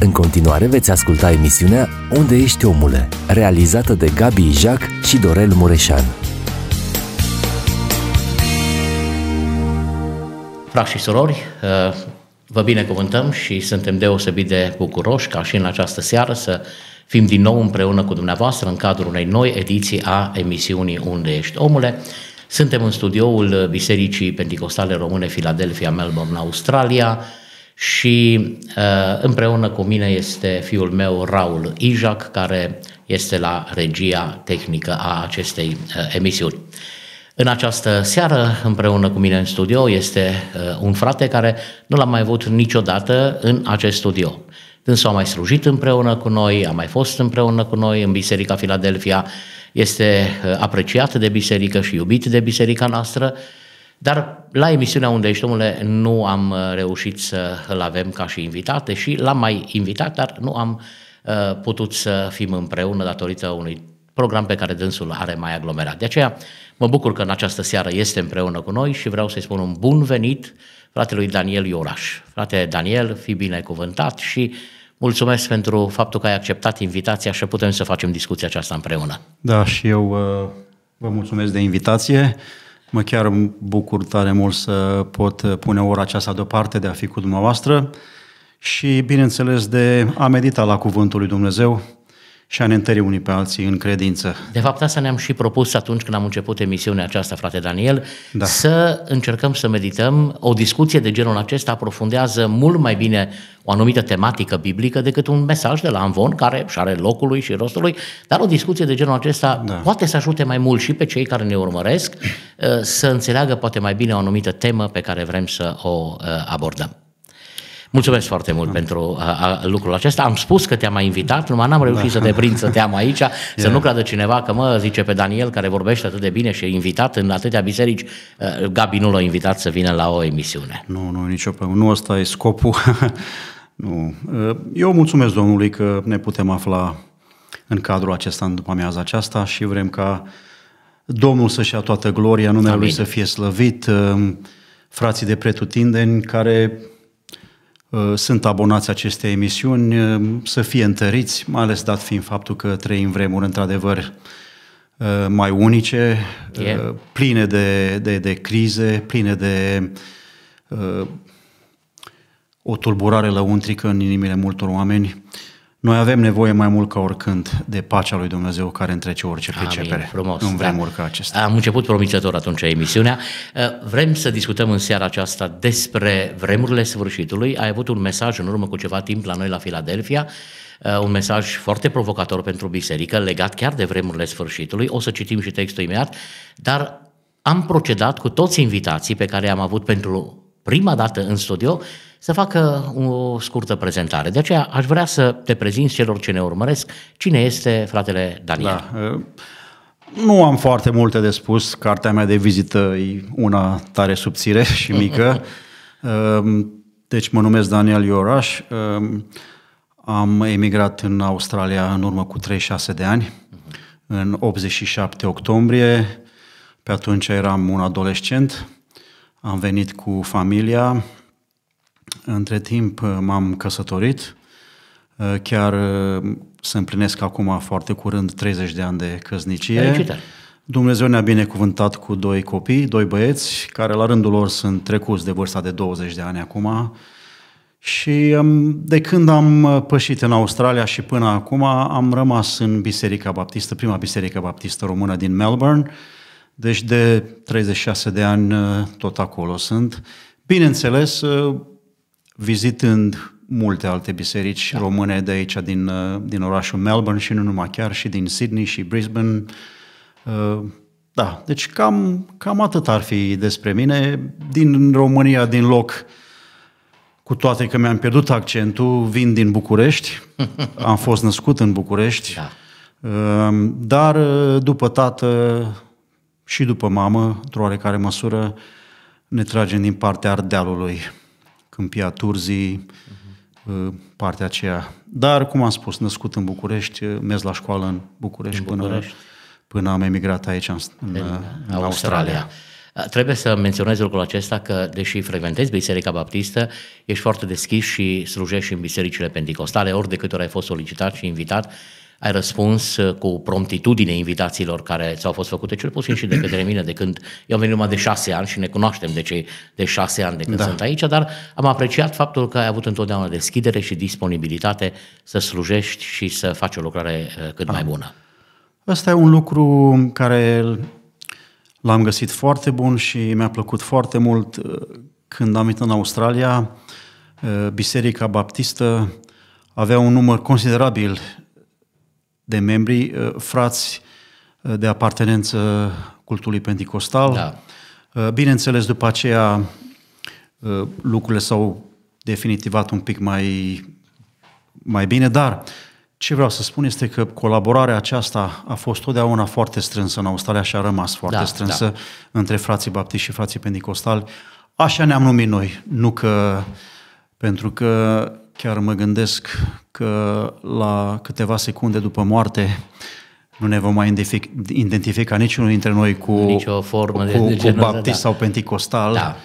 În continuare veți asculta emisiunea Unde ești omule, realizată de Gabi Ijac și Dorel Mureșan. Frați și surori, uh, vă binecuvântăm și suntem deosebit de bucuroși ca și în această seară să fim din nou împreună cu dumneavoastră în cadrul unei noi ediții a emisiunii Unde ești omule. Suntem în studioul Bisericii Pentecostale Române Philadelphia, Melbourne, Australia și uh, împreună cu mine este fiul meu Raul Ijac, care este la regia tehnică a acestei uh, emisiuni. În această seară, împreună cu mine în studio, este uh, un frate care nu l-am mai avut niciodată în acest studio. Dânsul a mai slujit împreună cu noi, a mai fost împreună cu noi în Biserica Filadelfia, este uh, apreciat de biserică și iubit de biserica noastră, dar la emisiunea unde ești, omule, nu am uh, reușit să îl avem ca și invitat, deși l-am mai invitat, dar nu am uh, putut să fim împreună datorită unui program pe care dânsul are mai aglomerat. De aceea mă bucur că în această seară este împreună cu noi și vreau să-i spun un bun venit fratelui Daniel Ioraș. Frate Daniel, fi binecuvântat și mulțumesc pentru faptul că ai acceptat invitația și putem să facem discuția aceasta împreună. Da, și eu uh, vă mulțumesc de invitație. Mă chiar bucur tare mult să pot pune ora aceasta deoparte de a fi cu dumneavoastră și, bineînțeles, de a medita la Cuvântul lui Dumnezeu și a ne întări unii pe alții în credință. De fapt, asta ne-am și propus atunci când am început emisiunea aceasta, frate Daniel, da. să încercăm să medităm. O discuție de genul acesta aprofundează mult mai bine o anumită tematică biblică decât un mesaj de la Anvon, care și are locului și rostului, dar o discuție de genul acesta da. poate să ajute mai mult și pe cei care ne urmăresc uh, să înțeleagă poate mai bine o anumită temă pe care vrem să o uh, abordăm. Mulțumesc foarte mult da. pentru a, a, lucrul acesta. Am spus că te-am mai invitat, numai n-am reușit da. să te prind să te am aici, yeah. să nu creadă cineva că, mă, zice pe Daniel, care vorbește atât de bine și e invitat în atâtea biserici, uh, Gabi nu l-a invitat să vină la o emisiune. Nu, nu, nicio problemă. Nu ăsta e scopul. nu. Uh, eu mulțumesc Domnului că ne putem afla în cadrul acesta, în după amiaza aceasta și vrem ca Domnul să-și ia toată gloria, numele Amin. Lui să fie slăvit, uh, frații de pretutindeni care Uh, sunt abonați acestei emisiuni uh, să fie întăriți, mai ales dat fiind faptul că trăim vremuri într-adevăr uh, mai unice, yeah. pline de, de, de crize, pline de o tulburare lăuntrică în inimile multor oameni. Noi avem nevoie mai mult ca oricând de pacea lui Dumnezeu care întrece orice pricepere frumos, în da. vremuri da. ca acestea. Am început promițător atunci emisiunea. Uh, vrem să discutăm în seara aceasta despre vremurile sfârșitului. Ai avut un mesaj în urmă cu ceva timp la noi la Filadelfia, uh, un mesaj foarte provocator pentru biserică, legat chiar de vremurile sfârșitului. O să citim și textul imediat, dar am procedat cu toți invitații pe care am avut pentru prima dată în studio să facă o scurtă prezentare. De aceea aș vrea să te prezinți celor ce ne urmăresc cine este fratele Daniel. Da. Nu am foarte multe de spus. Cartea mea de vizită e una tare subțire și mică. Deci mă numesc Daniel Ioraș. Am emigrat în Australia în urmă cu 36 de ani, în 87 octombrie. Pe atunci eram un adolescent. Am venit cu familia, între timp uh, m-am căsătorit, uh, chiar uh, să împlinesc acum foarte curând 30 de ani de căsnicie. Felicitări. Dumnezeu ne-a binecuvântat cu doi copii, doi băieți, care la rândul lor sunt trecuți de vârsta de 20 de ani acum. Și um, de când am pășit în Australia și până acum am rămas în Biserica Baptistă, prima Biserică Baptistă română din Melbourne, deci de 36 de ani tot acolo sunt. Bineînțeles, vizitând multe alte biserici da. române de aici, din, uh, din orașul Melbourne și nu numai chiar, și din Sydney și Brisbane. Uh, da, deci cam, cam atât ar fi despre mine. Din România, din loc, cu toate că mi-am pierdut accentul, vin din București. Am fost născut în București. Da. Uh, dar după tată și după mamă, într-o oarecare măsură, ne tragem din partea Ardealului. Câmpia Turzii, uh-huh. partea aceea. Dar, cum am spus, născut în București, uh, mers la școală în București, în București. Până, până am emigrat aici în, în, în Australia. Australia. Trebuie să menționez lucrul acesta că, deși frecventezi Biserica Baptistă, ești foarte deschis și slujești în bisericile pentecostale, ori de câte ori ai fost solicitat și invitat, ai răspuns uh, cu promptitudine invitațiilor care ți-au fost făcute, cel puțin și de către mine, de când eu am venit numai de șase ani și ne cunoaștem de cei de șase ani de când da. sunt aici, dar am apreciat faptul că ai avut întotdeauna deschidere și disponibilitate să slujești și să faci o lucrare uh, cât mai bună. Ăsta e un lucru care l-am găsit foarte bun și mi-a plăcut foarte mult uh, când am venit în Australia. Biserica Baptistă avea un număr considerabil de membri, uh, frați uh, de apartenență cultului pentecostal. Da. Uh, bineînțeles, după aceea lucrurile s-au definitivat un pic mai, mai bine, dar ce vreau să spun este că colaborarea aceasta a fost totdeauna foarte strânsă în Australia și a rămas foarte da, strânsă da. între frații baptiști și frații pentecostali. Așa ne-am numit noi, nu că pentru că chiar mă gândesc că la câteva secunde după moarte nu ne vom mai identifica niciunul dintre noi cu, Nici o formă cu, de, de cu baptist da. sau penticostal. Da.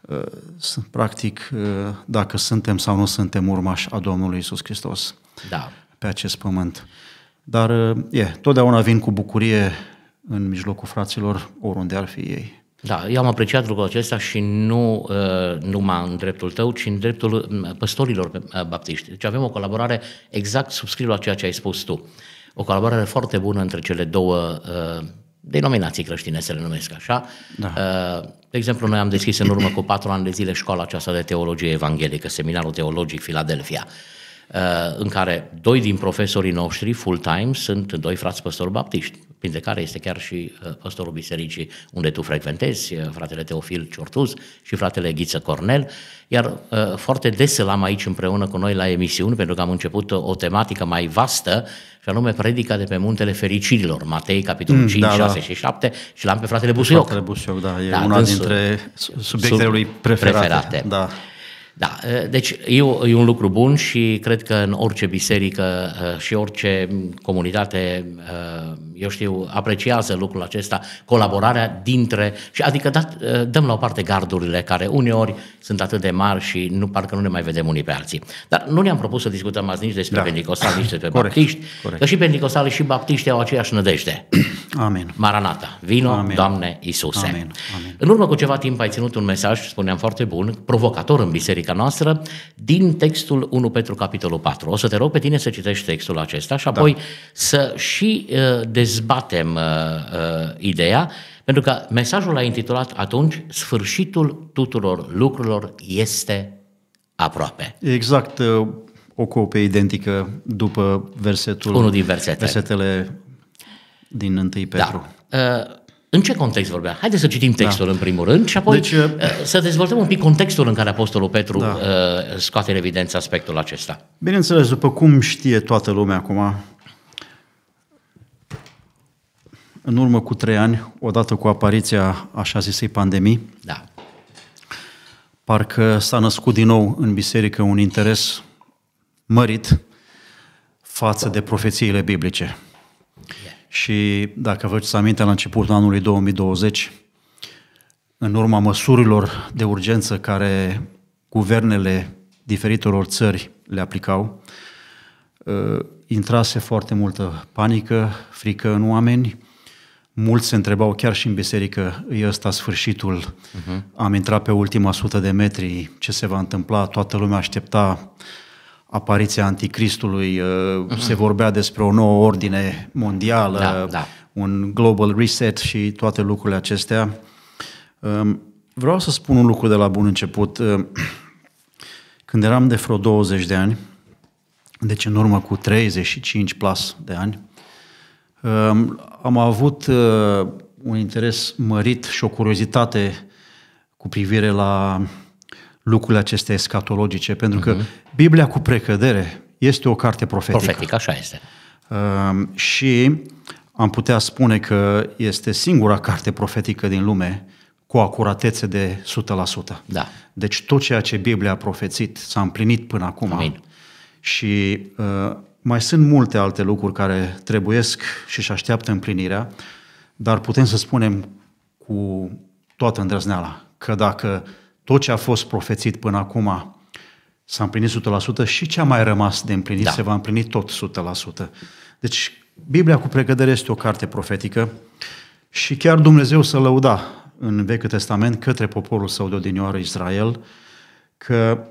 Uh, practic, uh, dacă suntem sau nu suntem urmași a Domnului Isus Hristos da. pe acest pământ. Dar, e, yeah, totdeauna vin cu bucurie în mijlocul fraților, oriunde ar fi ei. Da, eu am apreciat lucrul acesta și nu uh, numai în dreptul tău, ci în dreptul mm, păstorilor uh, baptiști. Deci avem o colaborare exact subscriu la ceea ce ai spus tu. O colaborare foarte bună între cele două uh, denominații creștine, să le numesc așa. Da. Uh, de exemplu, noi am deschis în urmă cu patru ani de zile școala aceasta de teologie evanghelică, Seminarul Teologic Filadelfia. Uh, în care doi din profesorii noștri full-time sunt doi frați păstori baptiști, printre care este chiar și uh, păstorul bisericii unde tu frecventezi, uh, fratele Teofil Ciortuz și fratele Ghiță Cornel, iar foarte des l-am aici împreună cu noi la emisiuni, pentru că am început o tematică mai vastă, și anume predica de pe Muntele Fericirilor, Matei, capitolul mm, 5, da, 6 da. și 7, și l-am pe fratele Busuioc. Fratele Busuioc, da, e da, una dintre subiectele lui preferate. preferate. Da. Da, deci e, e un lucru bun și cred că în orice biserică și orice comunitate, eu știu, apreciază lucrul acesta, colaborarea dintre, și adică dat, dăm la o parte gardurile care uneori sunt atât de mari și nu parcă nu ne mai vedem unii pe alții. Dar nu ne-am propus să discutăm azi nici despre da. pentecostali, nici despre corect, baptiști, corect. că și pentecostali și baptiști au aceeași nădejde. Amin. Maranata, vino, Amin. Doamne Iisuse. Amin. Amin. În urmă cu ceva timp ai ținut un mesaj, spuneam foarte bun, provocator în biserica noastră, din textul 1 Petru capitolul 4. O să te rog pe tine să citești textul acesta și apoi da. să și uh, dezbatem uh, uh, ideea, pentru că mesajul a intitulat atunci Sfârșitul tuturor lucrurilor este aproape. Exact, uh, o copie identică după versetul, Unul din versete. versetele din 1 Petru. Da. Uh, în ce context vorbea? Haideți să citim textul da. în primul rând și apoi deci, uh, să dezvoltăm un pic contextul în care Apostolul Petru da. scoate în evidență aspectul acesta. Bineînțeles, după cum știe toată lumea acum, în urmă cu trei ani, odată cu apariția așa zisei pandemii, da. parcă s-a născut din nou în biserică un interes mărit față de profețiile biblice. Yeah. Și dacă vă să aminte, la începutul anului 2020, în urma măsurilor de urgență care guvernele diferitelor țări le aplicau, uh, intrase foarte multă panică, frică în oameni, Mulți se întrebau chiar și în biserică, e ăsta sfârșitul, uh-huh. am intrat pe ultima sută de metri, ce se va întâmpla, toată lumea aștepta apariția anticristului, uh-huh. se vorbea despre o nouă ordine mondială, da, da. un global reset și toate lucrurile acestea. Um, vreau să spun un lucru de la bun început. Uh, când eram de vreo 20 de ani, deci în urmă cu 35 plus de ani, am avut uh, un interes mărit și o curiozitate cu privire la lucrurile acestea escatologice, pentru că uh-huh. Biblia cu precădere este o carte profetică. Profetică, așa este. Și am putea spune că este singura carte profetică din lume cu acuratețe de 100%. Da. Deci tot ceea ce Biblia a profețit s-a împlinit până acum. Amin. Și uh, mai sunt multe alte lucruri care trebuiesc și își așteaptă împlinirea, dar putem să spunem cu toată îndrăzneala că dacă tot ce a fost profețit până acum s-a împlinit 100% și ce a mai rămas de împlinit Da. se va împlini tot 100%. Deci Biblia cu precădere este o carte profetică și chiar Dumnezeu să lăuda în Vechiul Testament către poporul său de odinioară Israel că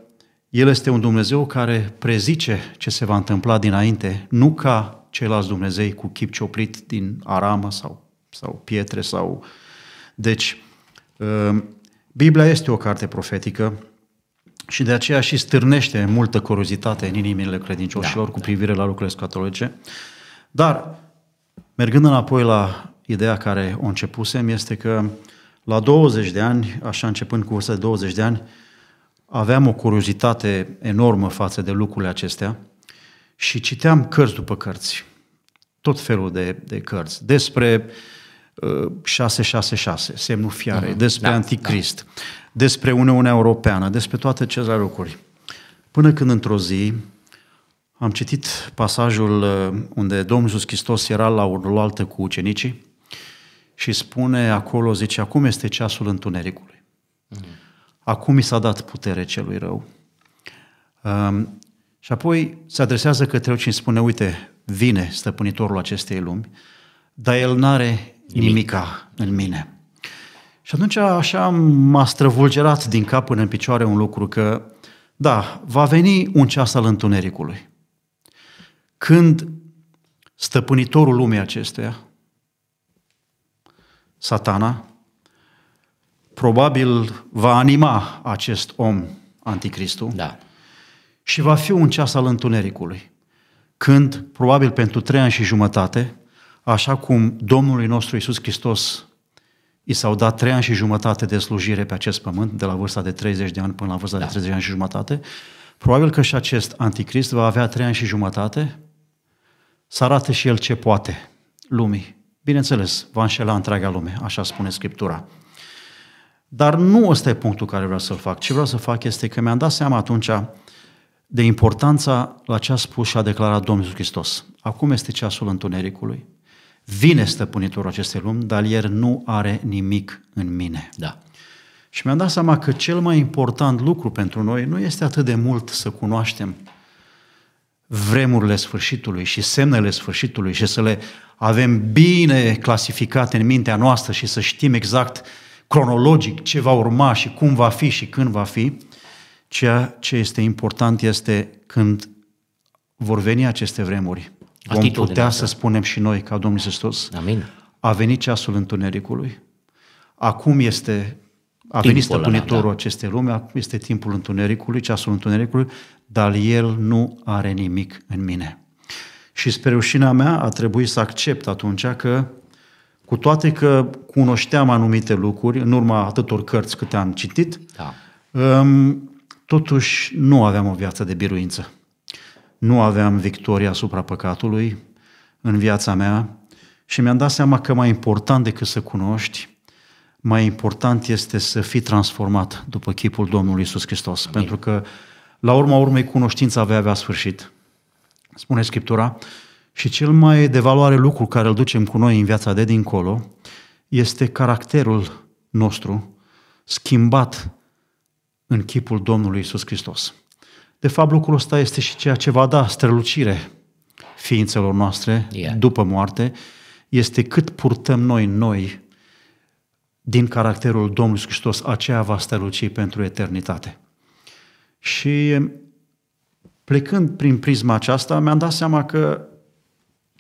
El este un Dumnezeu care prezice ce se va întâmpla dinainte, nu ca ceilalți Dumnezei cu chip cioplit din aramă sau, sau pietre sau... Deci, uh, Biblia este o carte profetică și de aceea și stârnește multă curiozitate în inimile credincioșilor Da, cu privire la lucrurile scatologice. Dar, mergând înapoi la ideea care o începusem, este că la 20 de ani, așa începând cu vârsta de 20 de ani, aveam o curiozitate enormă față de lucrurile acestea și citeam cărți după cărți, tot felul de, de cărți, despre uh, 666, semnul fiarei, despre Da, anticrist, despre Uniunea Europeană, despre toate celelalte lucruri. Până când într-o zi am citit pasajul uh, unde Domnul Iisus Hristos era la o altă cu ucenicii și spune acolo, zice, acum este ceasul întunericului. Acum mi s-a dat putere celui rău. Um, și apoi se adresează către eu și îmi spune, uite, vine stăpânitorul acestei lumi, dar el n-are nimica în mine. Și atunci așa m-a străvulgerat din cap până în picioare un lucru că, da, va veni un ceas al întunericului. Când stăpânitorul lumii acestuia, satana, probabil va anima acest om, anticristul, Da. și va fi un ceas al întunericului, când, probabil pentru trei ani și jumătate, așa cum Domnului nostru Iisus Hristos i s-au dat trei ani și jumătate de slujire pe acest pământ, de la vârsta de 30 de ani până la vârsta Da. de 30 de ani și jumătate, probabil că și acest anticrist va avea trei ani și jumătate să arate și el ce poate lumii. Bineînțeles, va înșela întreaga lume, așa spune Scriptura. Dar nu ăsta e punctul care vreau să-l fac. Ce vreau să fac este că mi-am dat seama atunci de importanța la ce a spus și a declarat Domnul Iisus Hristos. Acum este ceasul întunericului. Vine stăpânitorul acestei lumi, dar el nu are nimic în mine. Da. Și mi-am dat seama că cel mai important lucru pentru noi nu este atât de mult să cunoaștem vremurile sfârșitului și semnele sfârșitului și să le avem bine clasificate în mintea noastră și să știm exact cronologic ce va urma și cum va fi și când va fi, ceea ce este important este când vor veni aceste vremuri. Vom Atitudinea putea asta. să spunem și noi, ca Domnul Iisus Hristos, Amin. a venit ceasul întunericului, acum este, a venit Timpul ăla, stăpânitorul da. acestei lumi, acum este timpul întunericului, ceasul întunericului, dar el nu are nimic în mine. Și spre rușinea mea a trebuit să accept atunci că, cu toate că cunoșteam anumite lucruri, în urma atâtor cărți câte am citit, Da. Um, totuși nu aveam o viață de biruință. Nu aveam victoria asupra păcatului în viața mea și mi-am dat seama că mai important decât să cunoști, mai important este să fii transformat după chipul Domnului Isus Hristos. Amin. Pentru că, la urma urmei, cunoștința vei avea sfârșit. Spune Scriptura. Și cel mai de valoare lucru care îl ducem cu noi în viața de dincolo este caracterul nostru schimbat în chipul Domnului Isus Hristos. De fapt, lucrul ăsta este și ceea ce va da strălucire ființelor noastre Yeah. după moarte, este cât purtăm noi în noi din caracterul Domnului Iisus Hristos, aceea va străluci pentru eternitate. Și plecând prin prisma aceasta, mi-am dat seama că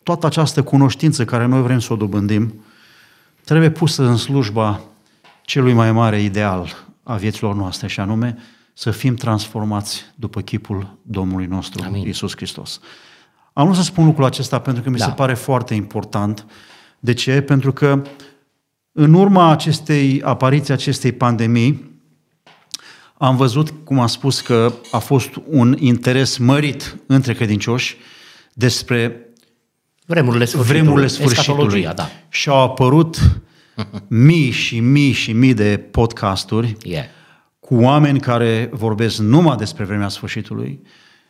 toată această cunoștință care noi vrem să o dobândim, trebuie pusă în slujba celui mai mare ideal a vieților noastre, și anume să fim transformați după chipul Domnului nostru, Amin. Iisus Hristos. Am vrut să spun lucrul acesta pentru că mi Da. se pare foarte important. De ce? Pentru că în urma acestei apariții acestei pandemii, am văzut, cum am spus, că a fost un interes mărit între credincioși despre Vremurile sfârșitului. vremurile sfârșitului. Eschatologia, da. Și au apărut mii și mii și mii de podcasturi Yeah. cu oameni care vorbesc numai despre vremea sfârșitului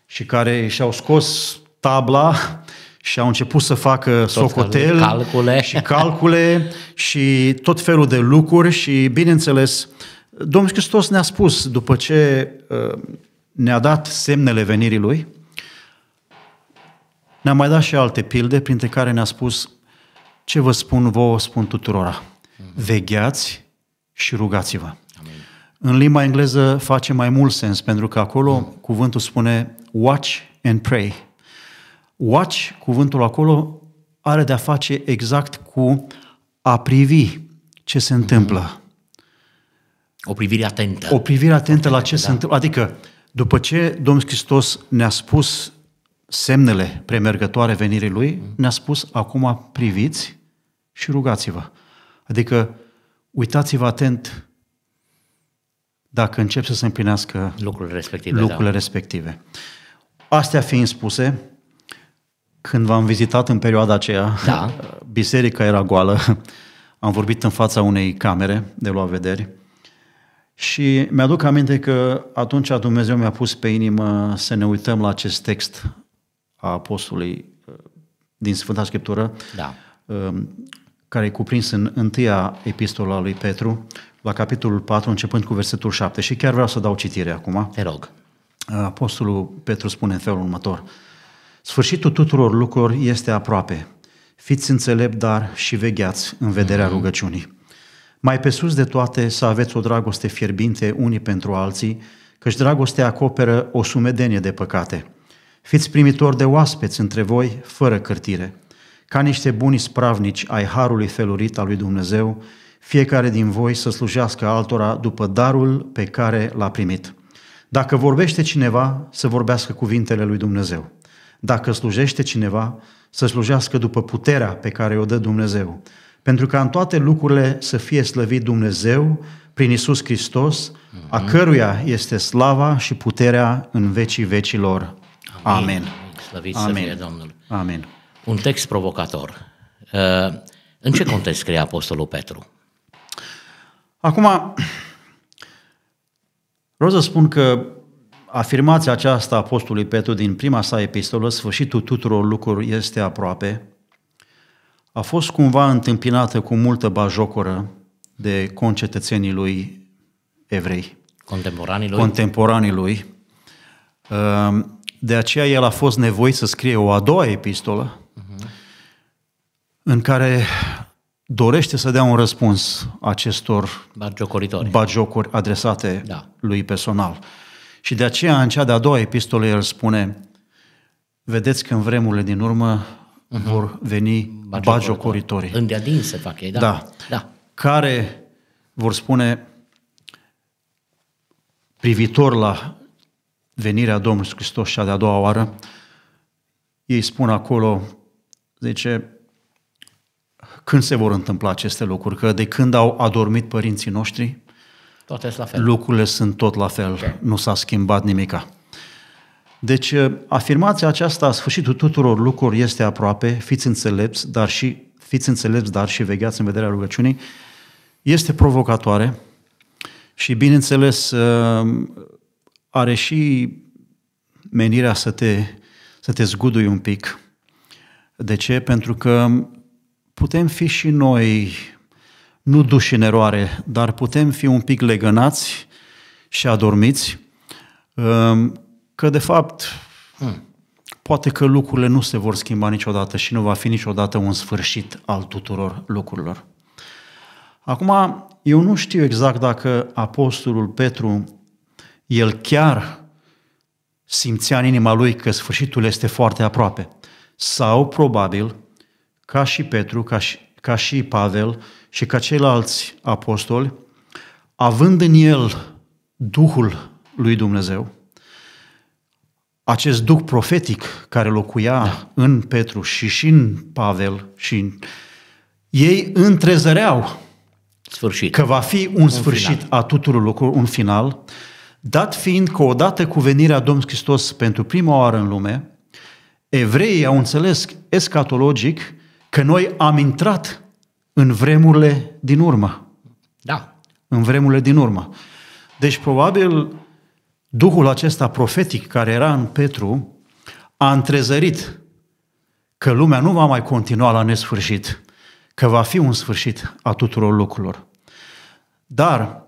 și care și-au scos tabla și au început să facă socotel calcule. și calcule și tot felul de lucruri și, bineînțeles, Domnul Hristos ne-a spus, după ce uh, ne-a dat semnele venirii Lui, ne-a mai dat și alte pilde, printre care ne-a spus, ce vă spun vouă, spun tuturora, vegheați și rugați-vă. Amin. În limba engleză face mai mult sens, pentru că acolo mm. cuvântul spune watch and pray. Watch, cuvântul acolo, are de-a face exact cu a privi ce se întâmplă. O privire atentă. O privire atentă la ce da. se întâmplă. Adică, după ce Domnul Hristos ne-a spus semnele premergătoare venirii Lui, ne-a spus, acum priviți și rugați-vă. Adică, uitați-vă atent dacă încep să se împlinească lucrurile respective. Lucrurile da. respective. Astea fiind spuse, când v-am vizitat în perioada aceea, da. biserica era goală, am vorbit în fața unei camere de lua vederi și mi-aduc aminte că atunci Dumnezeu mi-a pus pe inimă să ne uităm la acest text a apostolului uh, din Sfânta Scriptură, da. Um, care e cuprins în întâia epistola lui Petru, la capitolul 4, începând cu versetul 7. Și chiar vreau să dau citire acum. Te rog. Apostolul Petru spune în felul următor. Sfârșitul tuturor lucrurilor este aproape. Fiți înțelept, dar și vegheați în vederea mhm. rugăciunii. Mai pe sus de toate să aveți o dragoste fierbinte unii pentru alții, căci dragostea acoperă o sumedenie de păcate. Fiți primitori de oaspeți între voi, fără cârtire. Ca niște buni spravnici ai harului felurit al lui Dumnezeu, fiecare din voi să slujească altora după darul pe care l-a primit. Dacă vorbește cineva, să vorbească cuvintele lui Dumnezeu. Dacă slujește cineva, să slujească după puterea pe care o dă Dumnezeu. Pentru ca în toate lucrurile să fie slăvit Dumnezeu prin Isus Hristos, mm-hmm. a mhm. căruia este slava și puterea în vecii vecilor. Amin. Amen. Slăvit Amen. să fie Domnul. Amin. Un text provocator. Uh, în ce context scrie Apostolul Petru? Acum, vreau să spun că afirmația aceasta a Apostolului Petru din prima sa epistolă, sfârșitul tuturor lucruri este aproape, a fost cumva întâmpinată cu multă bajocoră de concetățenii lui evrei. Contemporanii lui? Contemporanii lui. Ehm, de aceea el a fost nevoit să scrie o a doua epistolă uh-huh. în care dorește să dea un răspuns acestor bagiocuri adresate da. lui personal. Și de aceea, în cea de-a doua epistolă, el spune, vedeți că în vremurile din urmă uh-huh. vor veni bagiocoritorii. Îndeadin se fac ei, da? Da. da. Care vor spune, privitor la venirea Domnului Hristos cea de-a doua oară, ei spun acolo, zice, când se vor întâmpla aceste lucruri? Că de când au adormit părinții noștri, toate la fel. lucrurile sunt tot la fel, okay. nu s-a schimbat nimica. Deci, uh, afirmația aceasta, sfârșitul tuturor lucruri este aproape, fiți înțelepți, dar și, fiți înțelepți, dar și vegheați în vederea rugăciunii, este provocatoare și, bineînțeles, uh, are și menirea să te, să te zgudui un pic. De ce? Pentru că putem fi și noi nu duși în eroare, dar putem fi un pic legănați și adormiți, um, că de fapt hmm. poate că lucrurile nu se vor schimba niciodată și nu va fi niciodată un sfârșit al tuturor lucrurilor. Acum, eu nu știu exact dacă apostolul Petru, el chiar simțea în inima lui că sfârșitul este foarte aproape. Sau, probabil, ca și Petru, ca și, ca și Pavel și ca ceilalți apostoli, având în el Duhul lui Dumnezeu, acest duh profetic care locuia da. în Petru și și în Pavel, și în... ei întrezăreau sfârșit. că va fi un, un sfârșit final. a tuturor lucrurilor, un final, dat fiind că odată cu venirea Domnului Hristos pentru prima oară în lume, evreii au înțeles escatologic că noi am intrat în vremurile din urmă. Da. În vremurile din urmă. Deci, probabil, Duhul acesta profetic care era în Petru a întrezărit că lumea nu va mai continua la nesfârșit, că va fi un sfârșit a tuturor lucrurilor. Dar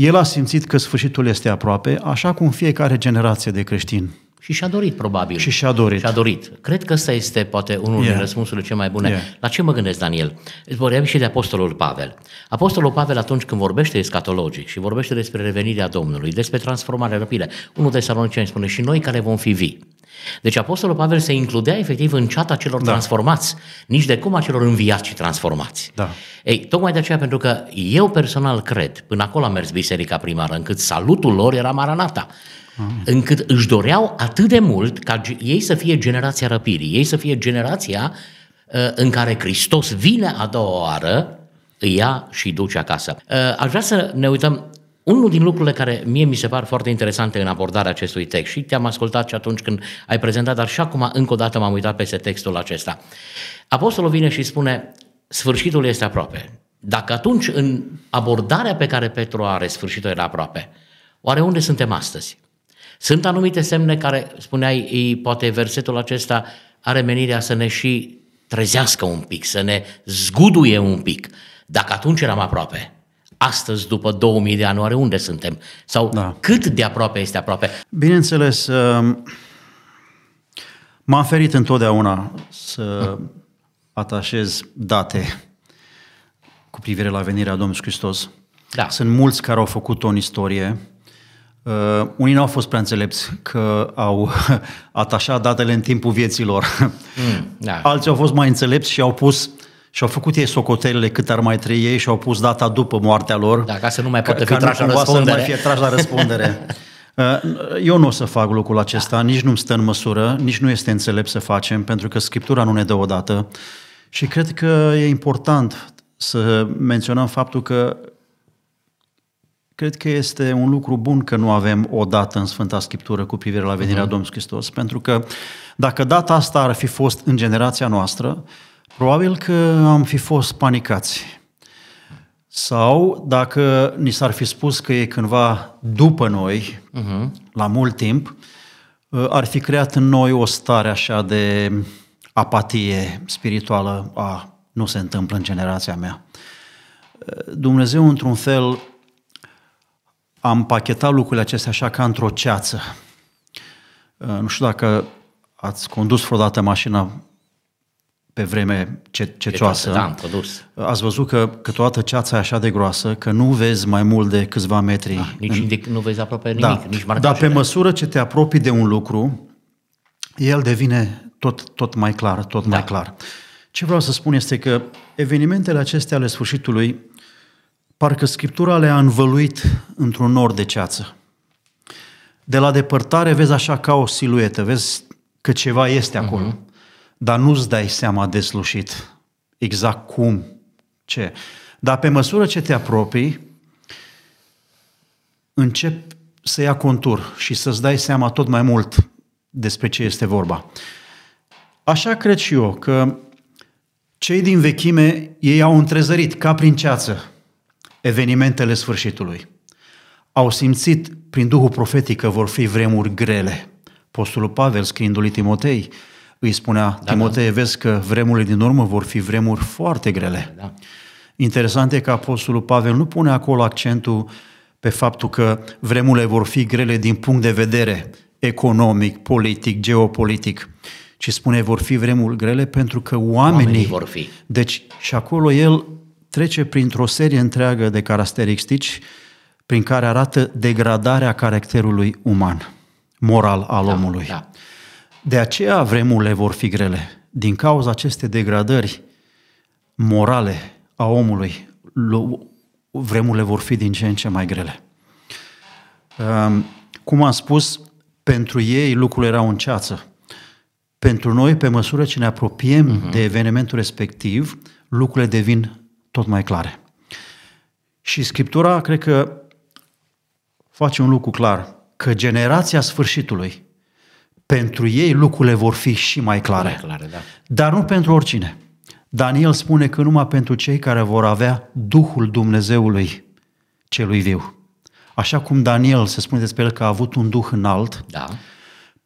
el a simțit că sfârșitul este aproape, așa cum fiecare generație de creștini. Și și-a dorit, probabil. Și și-a dorit. Și-a dorit. Cred că ăsta este, poate, unul Yeah. din răspunsurile cele mai bune. Yeah. La ce mă gândesc, Daniel? Îți vorbeam și de Apostolul Pavel. Apostolul Pavel, atunci când vorbește escatologic și vorbește despre revenirea Domnului, despre transformare, răpire, unul de Saloniceni spune și noi care vom fi vii. Deci Apostolul Pavel se includea efectiv în ceata celor da. transformați, nici de cum a celor înviați și transformați. Da. Ei, tocmai de aceea, pentru că eu personal cred, până acolo a mers biserica primară, încât salutul lor era Maranata, încât își doreau atât de mult ca ge- ei să fie generația răpirii, ei să fie generația uh, în care Hristos vine a doua oară, îi ia și duce acasă. Uh, Aș vrea să ne uităm unul din lucrurile care mie mi se par foarte interesante în abordarea acestui text și te-am ascultat și atunci când ai prezentat, dar și acum încă o dată m-am uitat peste textul acesta. Apostolul vine și spune, sfârșitul este aproape. Dacă atunci în abordarea pe care Petru are, sfârșitul era aproape, oare unde suntem astăzi? Sunt anumite semne care, spuneai, ei, poate versetul acesta are menirea să ne și trezească un pic, să ne zguduie un pic. Dacă atunci eram aproape, astăzi, după 2000 de ani, oare unde suntem? Sau Da. cât de aproape este aproape? Bineînțeles, um, m-am ferit întotdeauna să atașez date cu privire la venirea Domnului Hristos. Da. Sunt mulți care au făcut-o în istorie. Uh, unii nu au fost prea înțelepți că au atașat datele în timpul vieților. Mm, da. Alții au fost mai înțelepți și au pus și au făcut ei socotelele cât ar mai trăi ei și au pus data după moartea lor. Da, ca să nu mai Ca- poată fi ca nu trași la cumva să nu mai răspundere. fie trași la răspundere. Uh, Eu nu o să fac lucrul acesta, da. nici nu-mi stă în măsură, nici nu este înțelept să facem, pentru că Scriptura nu ne dă o dată. Și cred că e important să menționăm faptul că cred că este un lucru bun că nu avem o dată în Sfânta Scriptură cu privire la venirea uh-huh. Domnului Hristos, pentru că dacă data asta ar fi fost în generația noastră, probabil că am fi fost panicați. Sau dacă ni s-ar fi spus că e cândva după noi, uh-huh. la mult timp, uh, ar fi creat în noi o stare așa de apatie spirituală. A, nu se întâmplă în generația mea. Uh, Dumnezeu, într-un fel, a împachetat lucrurile acestea așa ca într-o ceață. Uh, Nu știu dacă ați condus vreodată mașina pe vreme ce, cecioasă. Da, am produs. Ați văzut că câteodată ceața e așa de groasă că nu vezi mai mult de câțiva metri. Da, nici indic, nu vezi aproape nimic, da. nici Dar pe marcajele. măsură ce te apropii de un lucru, el devine tot, tot mai clar, tot da. mai clar. Ce vreau să spun este că evenimentele acestea ale sfârșitului, parcă Scriptura le-a învăluit într-un nor de ceață. De la depărtare vezi așa ca o siluetă, vezi că ceva este acolo, uh-huh. Dar nu-ți dai seama deslușit exact cum, ce. Dar pe măsură ce te apropii, încep să ia contur și să-ți dai seama tot mai mult despre ce este vorba. Așa cred și eu că cei din vechime, ei au întrezărit ca prin ceață evenimentele sfârșitului. Au simțit prin Duhul profetic că vor fi vremuri grele. Postulul Pavel, scriindu lui Timotei, îi spunea, da, Timotei, da. vezi că vremurile din urmă vor fi vremuri foarte grele. Da. Interesant e că Apostolul Pavel nu pune acolo accentul pe faptul că vremurile vor fi grele din punct de vedere economic, politic, geopolitic, ci spune vor fi vremuri grele pentru că oamenii, Oamenii vor fi. Deci și acolo el trece printr-o serie întreagă de caracteristici prin care arată degradarea caracterului uman, moral al Da, omului. da. De aceea vremurile vor fi grele. Din cauza acestei degradări morale a omului, lu- vremurile vor fi din ce în ce mai grele. Um, Cum am spus, pentru ei lucrurile erau în ceață. Pentru noi, pe măsură ce ne apropiem uh-huh. de evenimentul respectiv, lucrurile devin tot mai clare. Și Scriptura, cred că, face un lucru clar, că generația sfârșitului, pentru ei lucrurile vor fi și mai clare. Mai clare, da. Dar nu pentru oricine. Daniel spune că numai pentru cei care vor avea Duhul Dumnezeului celui viu. Așa cum Daniel se spune despre el că a avut un duh înalt, Da.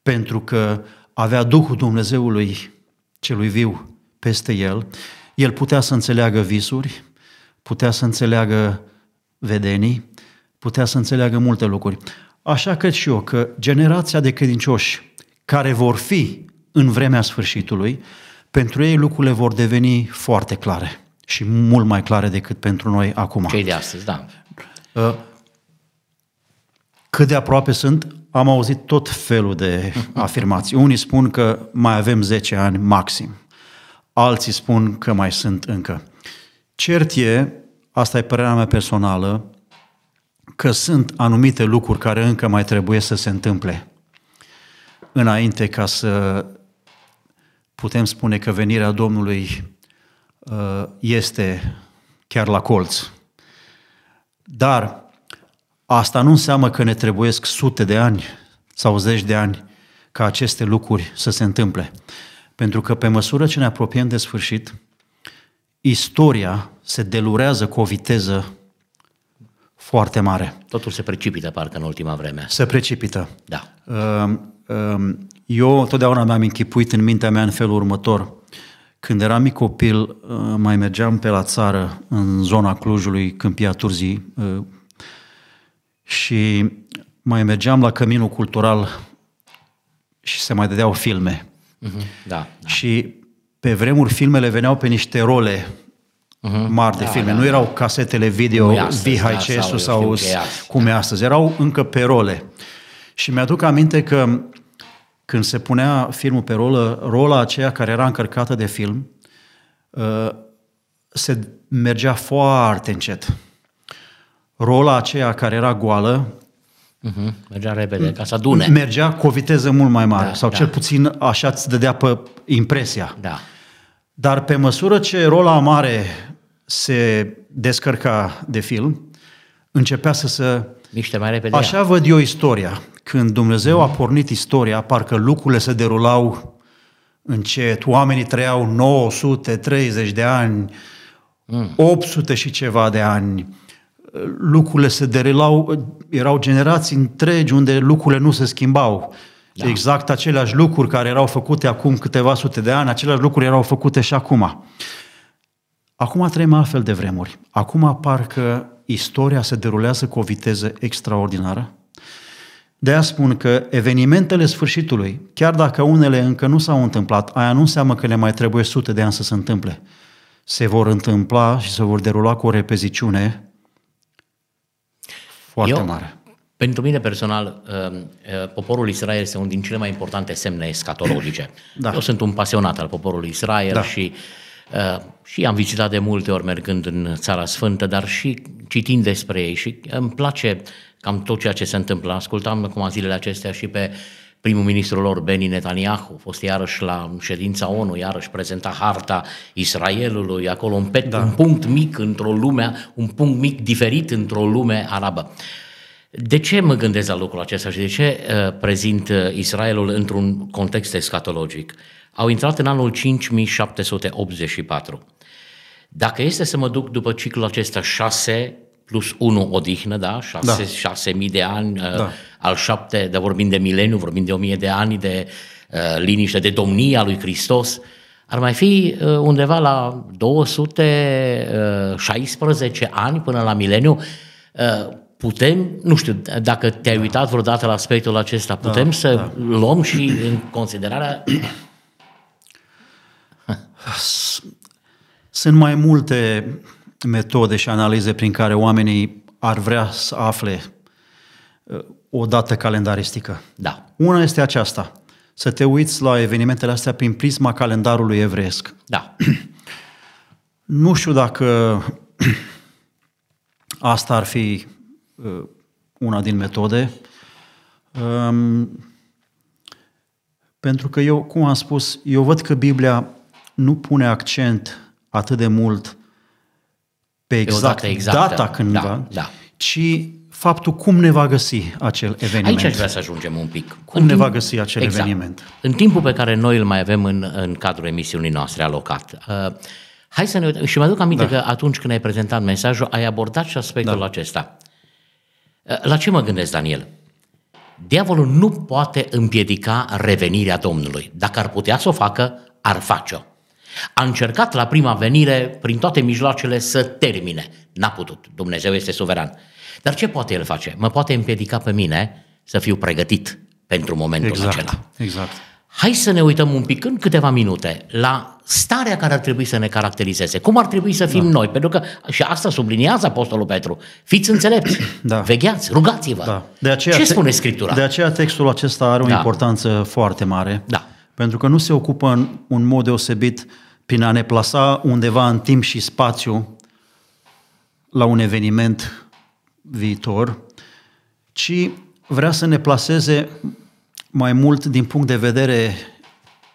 pentru că avea Duhul Dumnezeului celui viu peste el, el putea să înțeleagă visuri, putea să înțeleagă vedenii, putea să înțeleagă multe lucruri. Așa cred și eu că generația de credincioși care vor fi în vremea sfârșitului, pentru ei lucrurile vor deveni foarte clare și mult mai clare decât pentru noi acum. Cei de astăzi, da. Uh, cât de aproape sunt, am auzit tot felul de afirmații. Unii spun că mai avem 10 ani maxim. Alții spun că mai sunt încă. Cert e, asta e părerea mea personală, că sunt anumite lucruri care încă mai trebuie să se întâmple înainte ca să putem spune că venirea Domnului uh, este chiar la colț. Dar asta nu înseamnă că ne trebuiesc sute de ani sau zeci de ani ca aceste lucruri să se întâmple. Pentru că pe măsură ce ne apropiem de sfârșit, istoria se delurează cu o viteză foarte mare. Totul se precipită, parcă, în ultima vreme. Se precipită. Da. Uh, uh, eu totdeauna mi-am închipuit în mintea mea în felul următor. Când eram mic copil, uh, mai mergeam pe la țară, în zona Clujului, Câmpia Turzii, și mai mergeam la Căminul Cultural și se mai dădeau filme. Uh-huh. Da, da. Și pe vremuri filmele veneau pe niște role uh-huh. mari de da, filme. Da, nu erau casetele video VHS da, sau, sau cum e astăzi. Erau încă pe role. Și mi-aduc aminte că când se punea filmul pe rolă, rola aceea care era încărcată de film, uh, se mergea foarte încet. Rola aceea care era goală, uh-huh. mergea repede, ca să adune. Mergea cu o viteză mult mai mare, da, sau da. cel puțin așa îți dădea pe impresia. Da. Dar pe măsură ce rola mare se descărca de film, începea să se... Miște mai repede. Așa văd eu istoria. Când Dumnezeu a pornit istoria, parcă lucrurile se derulau încet, oamenii trăiau 930 de ani, mm. 800 și ceva de ani, lucrurile se derulau, erau generații întregi unde lucrurile nu se schimbau. Da. Exact aceleași lucruri care erau făcute acum câteva sute de ani, aceleași lucruri erau făcute și acum. Acum trăim altfel de vremuri. Acum parcă istoria se derulează cu o viteză extraordinară. De aia spun că evenimentele sfârșitului, chiar dacă unele încă nu s-au întâmplat, aia nu înseamnă că le mai trebuie sute de ani să se întâmple. Se vor întâmpla și se vor derula cu o repeziciune foarte Eu, mare. Pentru mine personal, uh, uh, poporul Israel este unul din cele mai importante semne escatologice. Da. Eu sunt un pasionat al poporului Israel da. și uh, și am vizitat de multe ori mergând în Țara Sfântă, dar și citind despre ei și îmi place cam tot ceea ce se întâmplă. Ascultam acum zilele acestea și pe primul ministru lor, Benny Netanyahu, a fost iarăși la ședința ONU, iarăși prezenta harta Israelului, acolo un, pet, da. un punct mic într-o lume, un punct mic diferit într-o lume arabă. De ce mă gândesc la lucrul acesta și de ce uh, prezint uh, Israelul într-un context escatologic? Au intrat în anul 5784. Dacă este să mă duc după ciclul acesta 6 plus 1 odihnă, da? 6, da. 6000 de ani, uh, da. al șapte, de vorbim de mileniu, vorbim de 1000 de ani de uh, liniște, de domnia lui Hristos, ar mai fi uh, undeva la 216 uh, ani până la mileniu. Uh, putem, nu știu, dacă te-ai uitat vreodată la aspectul acesta, putem da, să da. luăm și în considerarea sunt mai multe metode și analize prin care oamenii ar vrea să afle uh, o dată calendaristică. Da. Una este aceasta, să te uiți la evenimentele astea prin prisma calendarului evreiesc. Da. nu știu dacă asta ar fi uh, una din metode, um, pentru că eu, cum am spus, eu văd că Biblia nu pune accent atât de mult pe exact pe data, data când da, va, da. ci faptul cum ne va găsi acel eveniment. Aici aș vrea să ajungem un pic. Cum în ne timp, va găsi acel exact. eveniment. În timpul pe care noi îl mai avem în, în cadrul emisiunii noastre alocat, uh, hai să ne uităm. Și mă aduc aminte da. că atunci când ai prezentat mesajul, ai abordat și aspectul da. acesta. Uh, la ce mă gândesc, Daniel? Diavolul nu poate împiedica revenirea Domnului. Dacă ar putea să o facă, ar face-o. A încercat la prima venire, prin toate mijloacele, să termine. N-a putut. Dumnezeu este suveran. Dar ce poate el face? Mă poate împiedica pe mine să fiu pregătit pentru momentul Exact, acela. exact. Hai să ne uităm un pic în câteva minute la starea care ar trebui să ne caracterizeze. Cum ar trebui să fim da. noi? Pentru că, și asta subliniază Apostolul Petru, fiți înțelepți, Da. vegheați, rugați-vă. Da. De aceea, Ce te- spune Scriptura? De aceea textul acesta are o Da. importanță foarte mare. Da. Pentru că nu se ocupă în un mod deosebit prin a ne plasa undeva în timp și spațiu la un eveniment viitor, ci vrea să ne plaseze mai mult din punct de vedere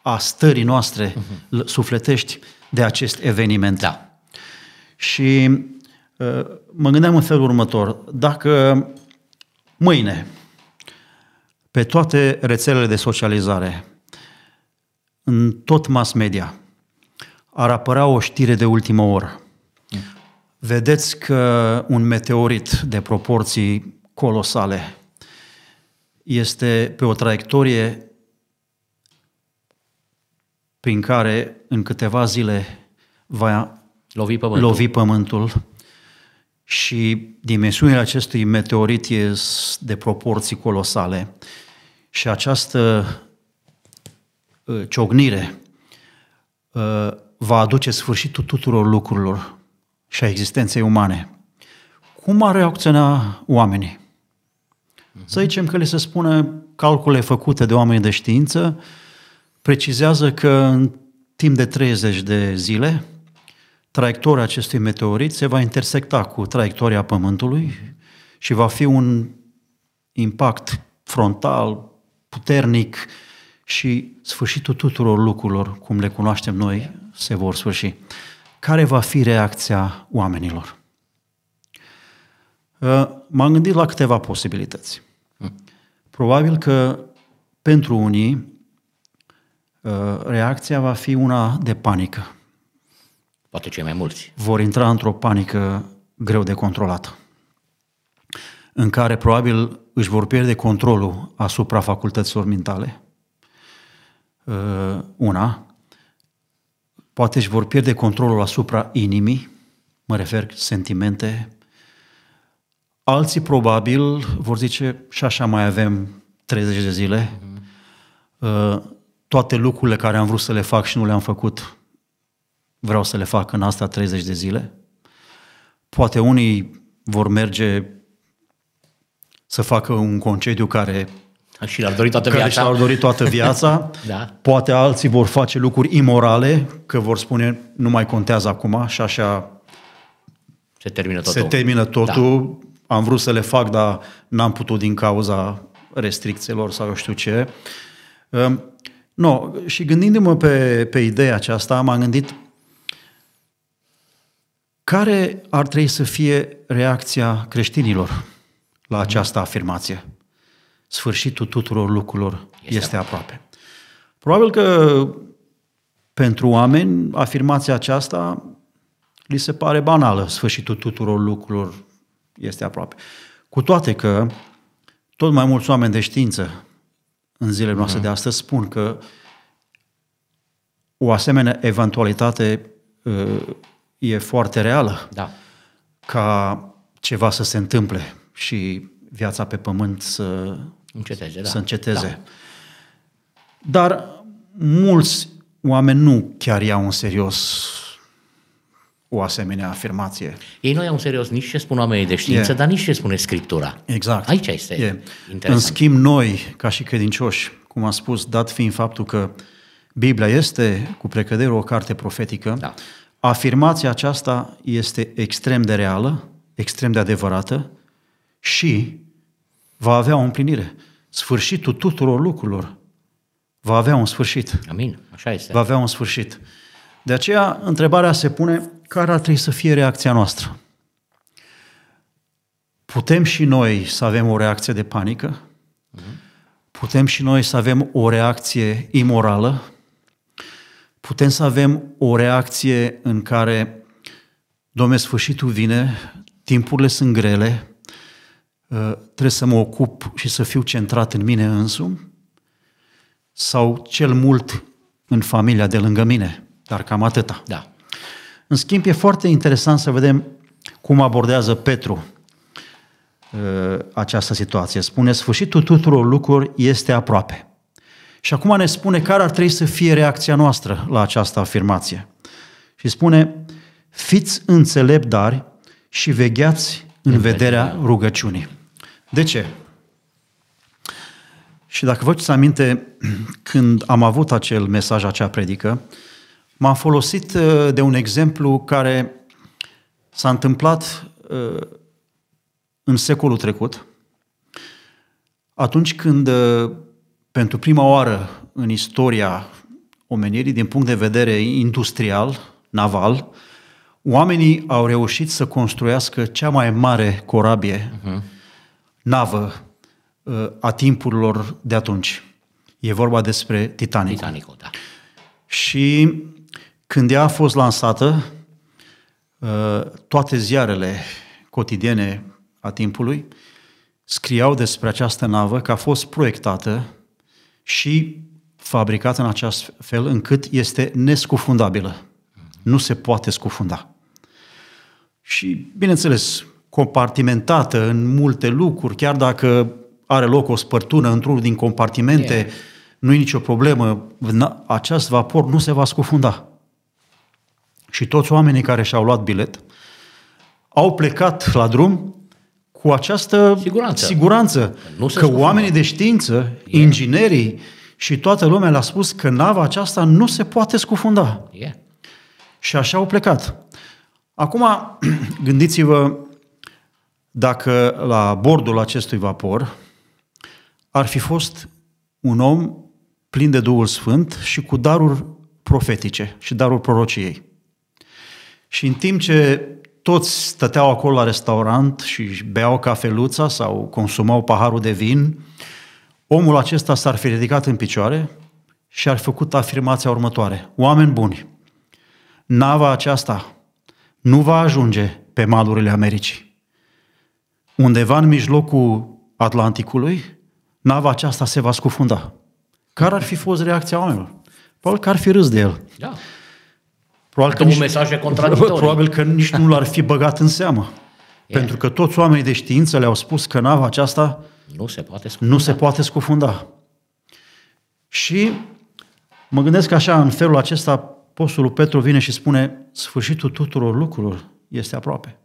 a stării noastre uh-huh. sufletești de acest eveniment. Da. Și uh, mă gândeam în felul următor. Dacă mâine, pe toate rețelele de socializare, în tot mass media, ar apărea o știre de ultimă oră, vedeți că un meteorit de proporții colosale este pe o traiectorie prin care în câteva zile va Lovi pământul. lovi pământul. Și dimensiunile acestui meteorit ies de proporții colosale. Și această uh, ciognire uh, va aduce sfârșitul tuturor lucrurilor și a existenței umane. Cum ar reacționa oamenii? Să zicem că le se spune calcule făcute de oameni de știință, precizează că în timp de 30 de zile traiectoria acestui meteorit se va intersecta cu traiectoria Pământului și va fi un impact frontal, puternic și sfârșitul tuturor lucrurilor, cum le cunoaștem noi, se vor sfârși. Care va fi reacția oamenilor? Uh, M-am gândit la câteva posibilități. Probabil că pentru unii uh, reacția va fi una de panică. Poate cei mai mulți. Vor intra într-o panică greu de controlată, în care probabil își vor pierde controlul asupra facultăților mentale. Uh, Una, poate își vor pierde controlul asupra inimii, mă refer sentimente. Alții probabil vor zice, și așa mai avem 30 de zile, uh, toate lucrurile care am vrut să le fac și nu le-am făcut, vreau să le fac în asta 30 de zile. Poate unii vor merge să facă un concediu care, Și l-ar dori toată care viața. și-au dorit toată viața. Da. Poate alții vor face lucruri imorale, că vor spune nu mai contează acum și așa Se termină totul. se termină totul. Da. Am vrut să le fac, dar n-am putut din cauza restricțiilor sau eu știu ce. Um, No, și gândindu-mă pe, pe ideea aceasta, m-am gândit care ar trebui să fie reacția creștinilor la această afirmație. Sfârșitul tuturor lucrurilor este, este aproape. Probabil că pentru oameni afirmația aceasta li se pare banală, sfârșitul tuturor lucrurilor este aproape. Cu toate că tot mai mulți oameni de știință în zilele noastre de astăzi spun că o asemenea eventualitate uh, e foarte reală Da. ca ceva să se întâmple și viața pe pământ să, Înceteze, da. să înceteze. Da. Dar mulți oameni nu chiar iau în serios o asemenea afirmație. Ei nu iau în serios nici ce spun oamenii de știință, E. dar nici ce spune Scriptura. Exact. Aici este E. În interesant. schimb, noi, ca și credincioși, cum am spus, dat fiind faptul că Biblia este, cu precădere, o carte profetică, Da. afirmația aceasta este extrem de reală, extrem de adevărată și va avea o împlinire. Sfârșitul tuturor lucrurilor va avea un sfârșit. Amin, așa este. Va avea un sfârșit. De aceea, întrebarea se pune, care ar trebui să fie reacția noastră? Putem și noi să avem o reacție de panică? Putem și noi să avem o reacție imorală? Putem să avem o reacție în care, domne, sfârșitul vine, timpurile sunt grele, uh, trebuie să mă ocup și să fiu centrat în mine însumi? Sau cel mult în familia de lângă mine, dar cam atâta. Da. În schimb, e foarte interesant să vedem cum abordează Petru uh, această situație. Spune, sfârșitul tuturor lucruri este aproape. Și acum ne spune care ar trebui să fie reacția noastră la această afirmație. Și spune, fiți înțeleptari și vegheați în vederea rugăciunii. De ce? Și dacă vă ți aminte, când am avut acel mesaj, acea predică, m-am folosit uh, de un exemplu care s-a întâmplat uh, în secolul trecut, atunci când, uh, pentru prima oară în istoria omenirii, din punct de vedere industrial, naval, oamenii au reușit să construiască cea mai mare corabie, uh-huh. Navă, a timpurilor de atunci. E vorba despre Titanic. Titanicul, da. Și când ea a fost lansată, uh, toate ziarele cotidiene a timpului scriau despre această navă că a fost proiectată și fabricată în acest fel încât este nescufundabilă. Nu se poate scufunda. Și, bineînțeles, compartimentată în multe lucruri, chiar dacă are loc o spărtună într-unul din compartimente, yeah. nu e nicio problemă, acest vapor nu se va scufunda. Și toți oamenii care și-au luat bilet au plecat la drum cu această siguranță, siguranță nu că scufunda. oamenii de știință, yeah. inginerii și toată lumea le-a spus că nava aceasta nu se poate scufunda. Yeah. Și așa au plecat. Acum, gândiți-vă dacă la bordul acestui vapor ar fi fost un om plin de Duhul Sfânt și cu daruri profetice și darul prorociei. Și în timp ce toți stăteau acolo la restaurant și beau cafeluța sau consumau paharul de vin, omul acesta s-ar fi ridicat în picioare și ar fi făcut afirmația următoare. Oameni buni, nava aceasta nu va ajunge pe malurile Americii. Undeva în mijlocul Atlanticului nava aceasta se va scufunda. Care ar fi fost reacția oamenilor? Probabil că ar fi râs de el. Da. Probabil că, că nici, mesaje contradictorii. Probabil că nici nu l-ar fi băgat în seamă. Yeah. Pentru că toți oamenii de știință le-au spus că nava aceasta nu se poate scufunda. Nu se poate scufunda. Și mă gândesc așa, în felul acesta, Apostolul Petru vine și spune, sfârșitul tuturor lucrurilor este aproape.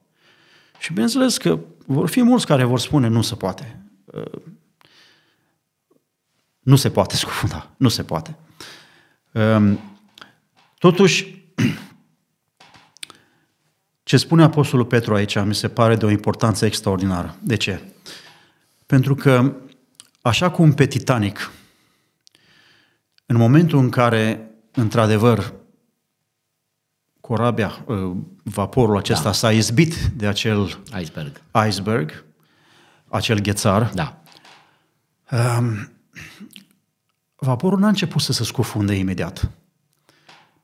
Și bineînțeles că vor fi mulți care vor spune, nu se poate. Nu se poate scufunda, nu se poate. Ehm, totuși, ce spune Apostolul Petru aici mi se pare de o importanță extraordinară. De ce? Pentru că, așa cum pe Titanic, în momentul în care, într-adevăr, corabia, ă, vaporul acesta da. s-a izbit de acel iceberg, iceberg acel ghețar, da. Um, vaporul n-a început să se scufunde imediat.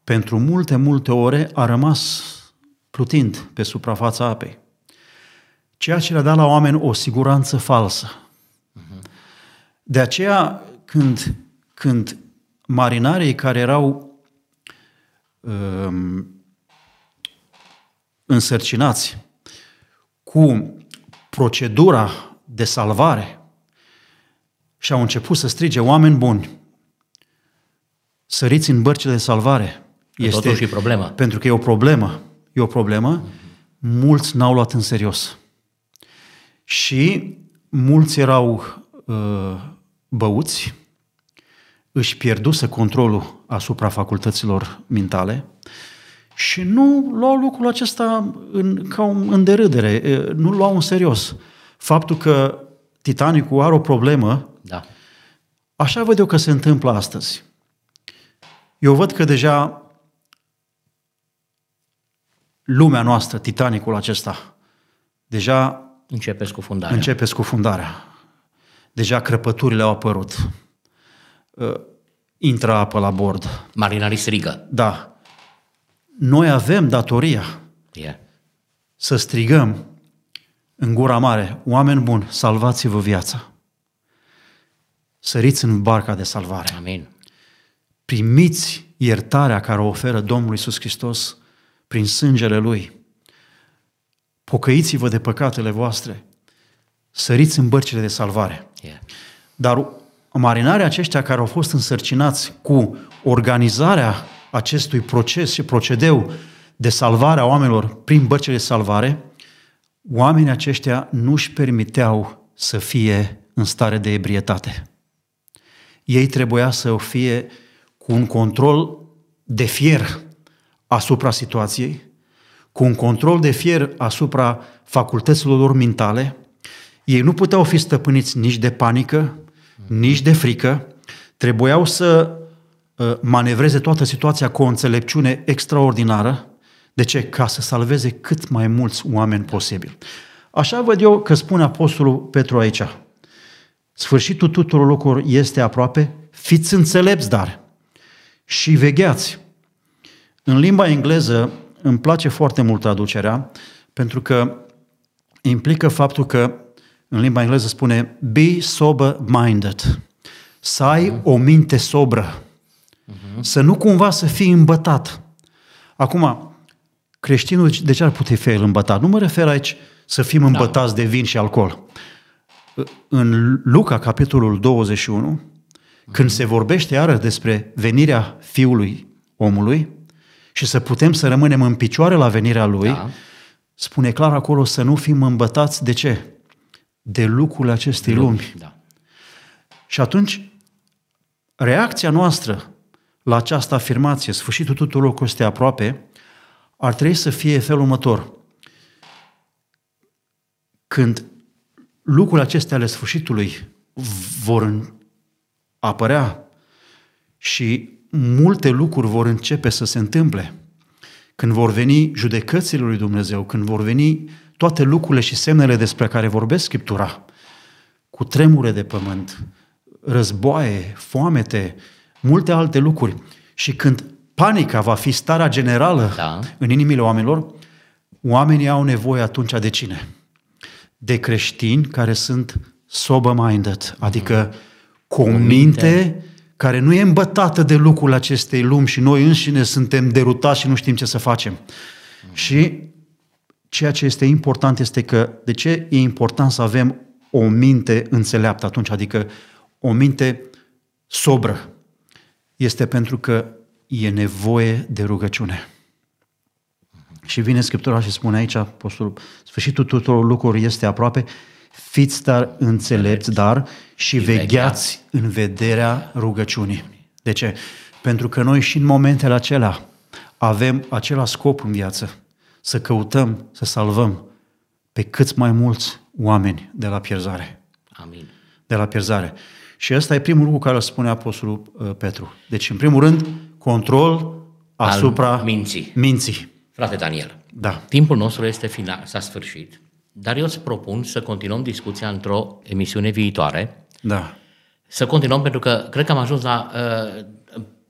Pentru multe, multe ore a rămas plutind pe suprafața apei. Ceea ce le-a dat la oameni o siguranță falsă. De aceea, când, când marinarii care erau um, însărcinați cu procedura de salvare și au început să strige oameni buni, săriți în bărcile de salvare. Este, totuși e problemă. Pentru că e o problemă. E o problemă. Mulți n-au luat în serios. Și mulți erau uh, băuți, își pierduse controlul asupra facultăților mentale și nu luau lucrul acesta în, ca un, în derâdere, uh, nu luau în serios. Faptul că Titanicul are o problemă, da. așa văd eu că se întâmplă astăzi. Eu văd că deja lumea noastră, Titanicul acesta, deja începe scufundarea. Începe scufundarea. Deja crăpăturile au apărut. Uh, intră apă la bord. Marinarii strigă. Da. Noi avem datoria yeah. să strigăm în gura mare, oameni buni, salvați-vă viața. Săriți în barca de salvare. Amin primiți iertarea care o oferă Domnul Isus Hristos prin sângele Lui. Pocăiți-vă de păcatele voastre, săriți în bărcile de salvare. Yeah. Dar marinarii aceștia care au fost însărcinați cu organizarea acestui proces și procedeu de salvare a oamenilor prin bărcile de salvare, oamenii aceștia nu își permiteau să fie în stare de ebrietate. Ei trebuia să fie cu un control de fier asupra situației, cu un control de fier asupra facultăților lor mentale, ei nu puteau fi stăpâniți nici de panică, nici de frică, trebuiau să uh, manevreze toată situația cu o înțelepciune extraordinară. De ce? Ca să salveze cât mai mulți oameni posibil. Așa văd eu că spune Apostolul Petru aici. Sfârșitul tuturor lucrurilor este aproape, fiți înțelepți, dar și vegheați. În limba engleză îmi place foarte mult traducerea, pentru că implică faptul că în limba engleză spune be sober-minded, să ai o minte sobră, să nu cumva să fii îmbătat. Acum, creștinul de ce ar putea fi el îmbătat? Nu mă refer aici să fim îmbătați de vin și alcool. În Luca, capitolul 21, când se vorbește iară despre venirea Fiului omului și să putem să rămânem în picioare la venirea Lui, da. spune clar acolo să nu fim îmbătați de ce? De lucrul acestei lumi. lumi. Da. Și atunci, reacția noastră la această afirmație, sfârșitul tuturor lucrurilor este aproape, ar trebui să fie felul următor. Când lucrurile acestea ale sfârșitului vor apărea și multe lucruri vor începe să se întâmple. Când vor veni judecățile lui Dumnezeu, când vor veni toate lucrurile și semnele despre care vorbesc Scriptura, cu tremure de pământ, războaie, foamete, multe alte lucruri. Și când panica va fi starea generală da. în inimile oamenilor, oamenii au nevoie atunci de cine? De creștini care sunt sober-minded, adică cu o minte care nu e îmbătată de lucrul acestei lumi și noi înșine suntem derutați și nu știm ce să facem. Mm. Și ceea ce este important este că, de ce e important să avem o minte înțeleaptă atunci, adică o minte sobră? Este pentru că e nevoie de rugăciune. Și vine Scriptura și spune aici, Apostolul, sfârșitul tuturor lucrurilor este aproape, fiți dar înțelepți, dar și vegheați în vederea rugăciunii. De ce? Pentru că noi și în momentele acelea avem același scop în viață, să căutăm, să salvăm pe cât mai mulți oameni de la pierzare. Amin. De la pierzare. Și ăsta e primul lucru care îl spune Apostolul uh, Petru. Deci, în primul rând, control asupra Al minții. minții. Frate Daniel, da. timpul nostru este final, s-a sfârșit. Dar eu îți propun să continuăm discuția într-o emisiune viitoare. Da. Să continuăm pentru că cred că am ajuns la... Uh,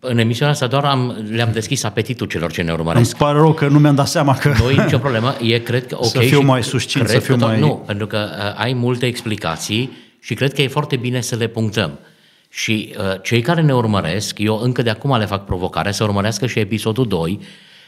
în emisiunea asta doar am, le-am deschis apetitul celor ce ne urmăresc. Îmi pare rău că nu mi-am dat seama că... Nu e nicio problemă, e cred că ok. Să fiu mai susțin, să fiu că, mai... Nu, pentru că uh, ai multe explicații și cred că e foarte bine să le punctăm. Și uh, cei care ne urmăresc, eu încă de acum le fac provocare să urmărească și episodul 2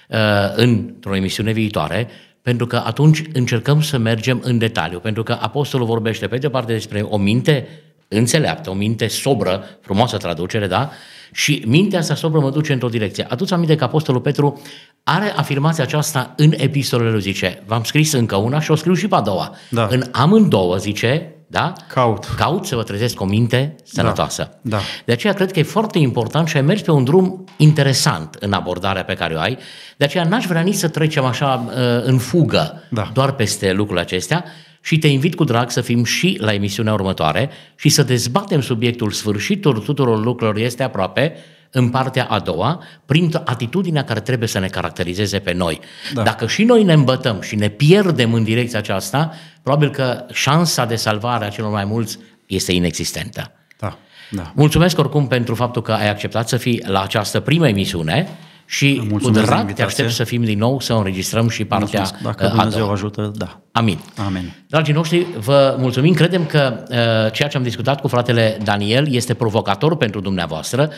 uh, într-o emisiune viitoare, pentru că atunci încercăm să mergem în detaliu, pentru că apostolul vorbește pe de parte despre o minte înțeleaptă, o minte sobră, frumoasă traducere, da? Și mintea asta sobră mă duce într-o direcție. Atunci aminte că apostolul Petru are afirmația aceasta în epistolele lui, zice, v-am scris încă una și o scriu și pe a doua. Da. În amândouă, zice, da? Caut. Caut să vă trezesc o minte sănătoasă. Da. da. De aceea cred că e foarte important și ai mers pe un drum interesant în abordarea pe care o ai. De aceea n-aș vrea nici să trecem așa uh, în fugă da. doar peste lucrurile acestea și te invit cu drag să fim și la emisiunea următoare și să dezbatem subiectul sfârșitul tuturor lucrurilor este aproape în partea a doua, prin atitudinea care trebuie să ne caracterizeze pe noi. Da. Dacă și noi ne îmbătăm și ne pierdem în direcția aceasta, probabil că șansa de salvare a celor mai mulți este inexistentă. Da. Da. Mulțumesc oricum pentru faptul că ai acceptat să fii la această primă emisiune și cu drag te aștept să fim din nou, să înregistrăm și partea mulțumesc. Dacă Dumnezeu ajută, da. Amin. Amin. Dragii noștri, vă mulțumim. Credem că uh, ceea ce am discutat cu fratele Daniel este provocator pentru dumneavoastră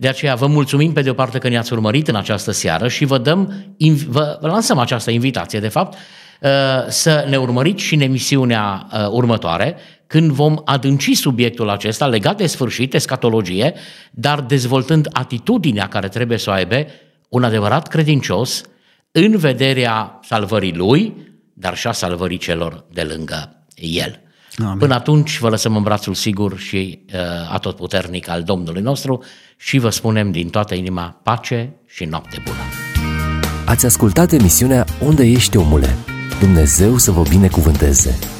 De aceea vă mulțumim pe de o parte că ne-ați urmărit în această seară și vă dăm, vă lansăm această invitație, de fapt, uh, să ne urmăriți și în emisiunea uh, următoare, când vom adânci subiectul acesta legat de sfârșit, escatologie, dar dezvoltând atitudinea care trebuie să o aibă un adevărat credincios în vederea salvării lui, dar și a salvării celor de lângă el. Amin. Până atunci vă lăsăm în brațul sigur și uh, atotputernic al Domnului nostru și vă spunem din toată inima pace și noapte bună. Ați ascultat emisiunea Unde ești omule? Dumnezeu să vă binecuvânteze!